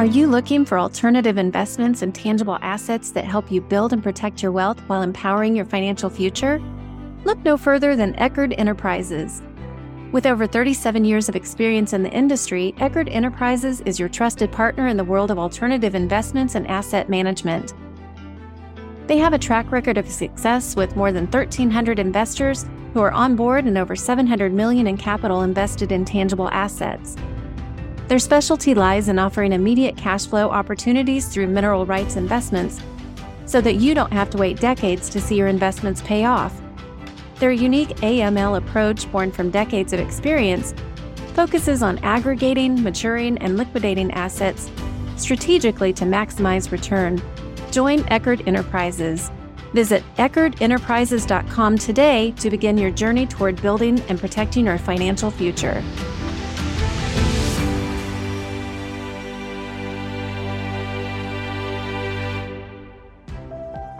Are you looking for alternative investments and tangible assets that help you build and protect your wealth while empowering your financial future? Look no further than Eckard Enterprises. With over 37 years of experience in the industry, Eckard Enterprises is your trusted partner in the world of alternative investments and asset management. They have a track record of success with more than 1,300 investors who are on board and over 700 million in capital invested in tangible assets. Their specialty lies in offering immediate cash flow opportunities through mineral rights investments so that you don't have to wait decades to see your investments pay off. Their unique AML approach, born from decades of experience, focuses on aggregating, maturing, and liquidating assets strategically to maximize return. Join Eckard Enterprises. Visit EckardEnterprises.com today to begin your journey toward building and protecting your financial future.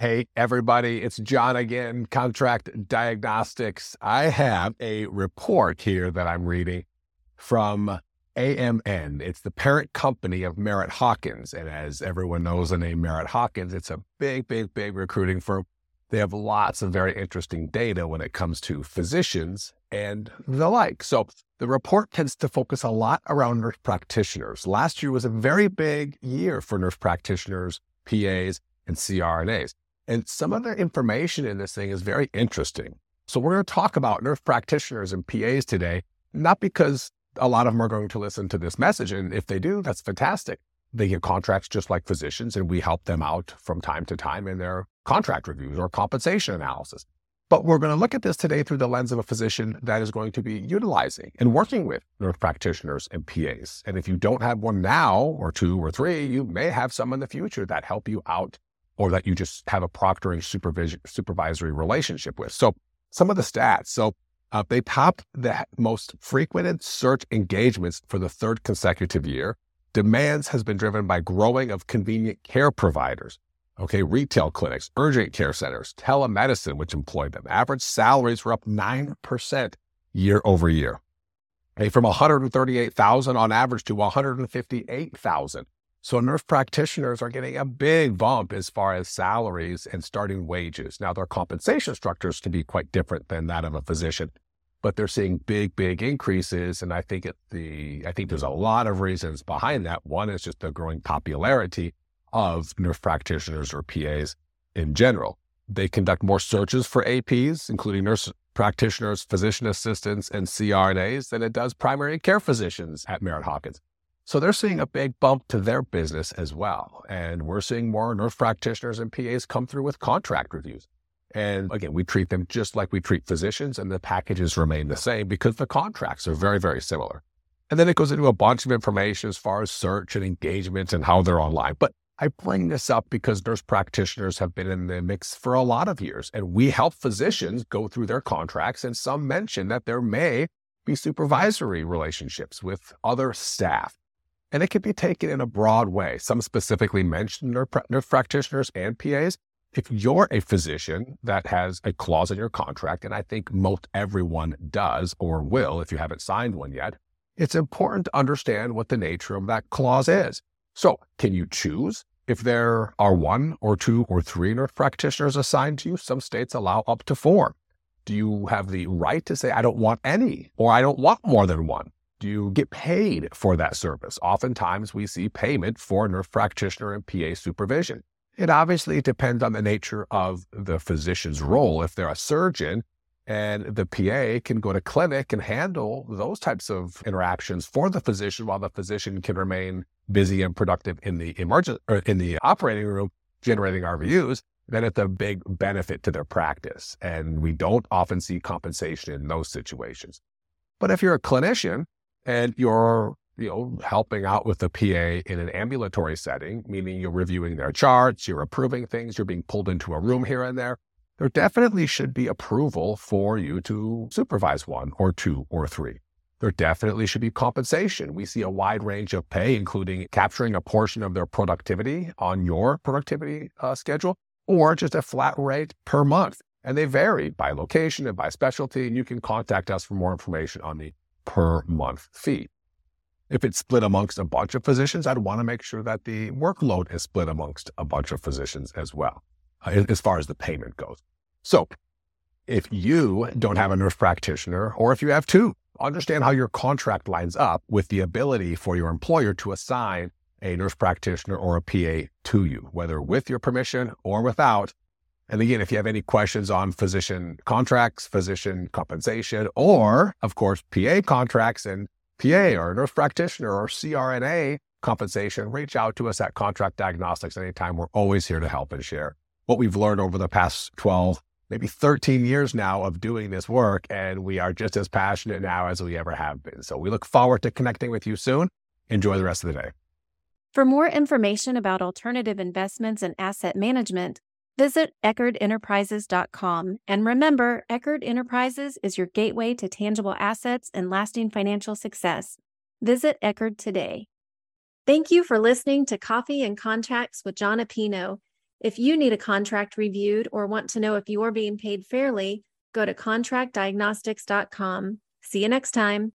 Hey, everybody, it's Jon again, Contract Diagnostics. I have a report here that I'm reading from AMN. It's the parent company of Merritt Hawkins. And as everyone knows the name Merritt Hawkins, it's a big, big, big recruiting firm. They have lots of very interesting data when it comes to physicians and the like. So the report tends to focus a lot around nurse practitioners. Last year was a very big year for nurse practitioners, PAs, and CRNAs. And some of the information in this thing is very interesting. So we're going to talk about nurse practitioners and PAs today, not because a lot of them are going to listen to this message. And if they do, that's fantastic. They get contracts just like physicians, and we help them out from time to time in their contract reviews or compensation analysis. But we're going to look at this today through the lens of a physician that is going to be utilizing and working with nurse practitioners and PAs. And if you don't have one now or two or three, you may have some in the future that help you out or that you just have a proctoring supervision, supervisory relationship with. So some of the stats. So uh, they topped the most frequented search engagements for the third consecutive year. Demands has been driven by growing of convenient care providers. Okay, retail clinics, urgent care centers, telemedicine, which employed them. Average salaries were up 9% year over year. Okay, from 138,000 on average to 158,000 so nurse practitioners are getting a big bump as far as salaries and starting wages. Now their compensation structures can be quite different than that of a physician, but they're seeing big, big increases. And I think it, the I think there's a lot of reasons behind that. One is just the growing popularity of nurse practitioners or PAs in general. They conduct more searches for APs, including nurse practitioners, physician assistants, and CRNAs than it does primary care physicians at Merritt Hawkins. So they're seeing a big bump to their business as well. And we're seeing more nurse practitioners and PAs come through with contract reviews. And again, we treat them just like we treat physicians, and the packages remain the same because the contracts are very, very similar. And then it goes into a bunch of information as far as search and engagement and how they're online. But I bring this up because nurse practitioners have been in the mix for a lot of years, and we help physicians go through their contracts. And some mention that there may be supervisory relationships with other staff and it can be taken in a broad way. Some specifically mention nurse, nurse practitioners and PAs. If you're a physician that has a clause in your contract, and I think most everyone does or will if you haven't signed one yet, it's important to understand what the nature of that clause is. So, can you choose if there are one or two or three nurse practitioners assigned to you? Some states allow up to four. Do you have the right to say, I don't want any, or I don't want more than one? You get paid for that service? Oftentimes we see payment for nurse practitioner and PA supervision. It obviously depends on the nature of the physician's role. If they're a surgeon and the PA can go to clinic and handle those types of interactions for the physician while the physician can remain busy and productive in the emergent or in the operating room generating RVUs, then it's a big benefit to their practice. And we don't often see compensation in those situations. But if you're a clinician and you're you know, helping out with the PA in an ambulatory setting, meaning you're reviewing their charts, you're approving things, you're being pulled into a room here and there, there definitely should be approval for you to supervise one or two or three. There definitely should be compensation. We see a wide range of pay, including capturing a portion of their productivity on your productivity uh, schedule or just a flat rate per month. And they vary by location and by specialty. And you can contact us for more information on the per month fee. If it's split amongst a bunch of physicians, I'd want to make sure that the workload is split amongst a bunch of physicians as well, uh, as far as the payment goes. So if you don't have a nurse practitioner, or if you have two, understand how your contract lines up with the ability for your employer to assign a nurse practitioner or a PA to you, whether with your permission or without. And again, if you have any questions on physician contracts, physician compensation, or of course, PA contracts and PA or nurse practitioner or CRNA compensation, reach out to us at Contract Diagnostics anytime. We're always here to help and share what we've learned over the past 12, maybe 13 years now of doing this work. And we are just as passionate now as we ever have been. So we look forward to connecting with you soon. Enjoy the rest of the day. For more information about alternative investments and asset management, visit EckardEnterprises.com. And remember, Eckard Enterprises is your gateway to tangible assets and lasting financial success. Visit Eckerd today. Thank you for listening to Coffee and Contracts with Jon Appino. If you need a contract reviewed or want to know if you're being paid fairly, go to contractdiagnostics.com. See you next time.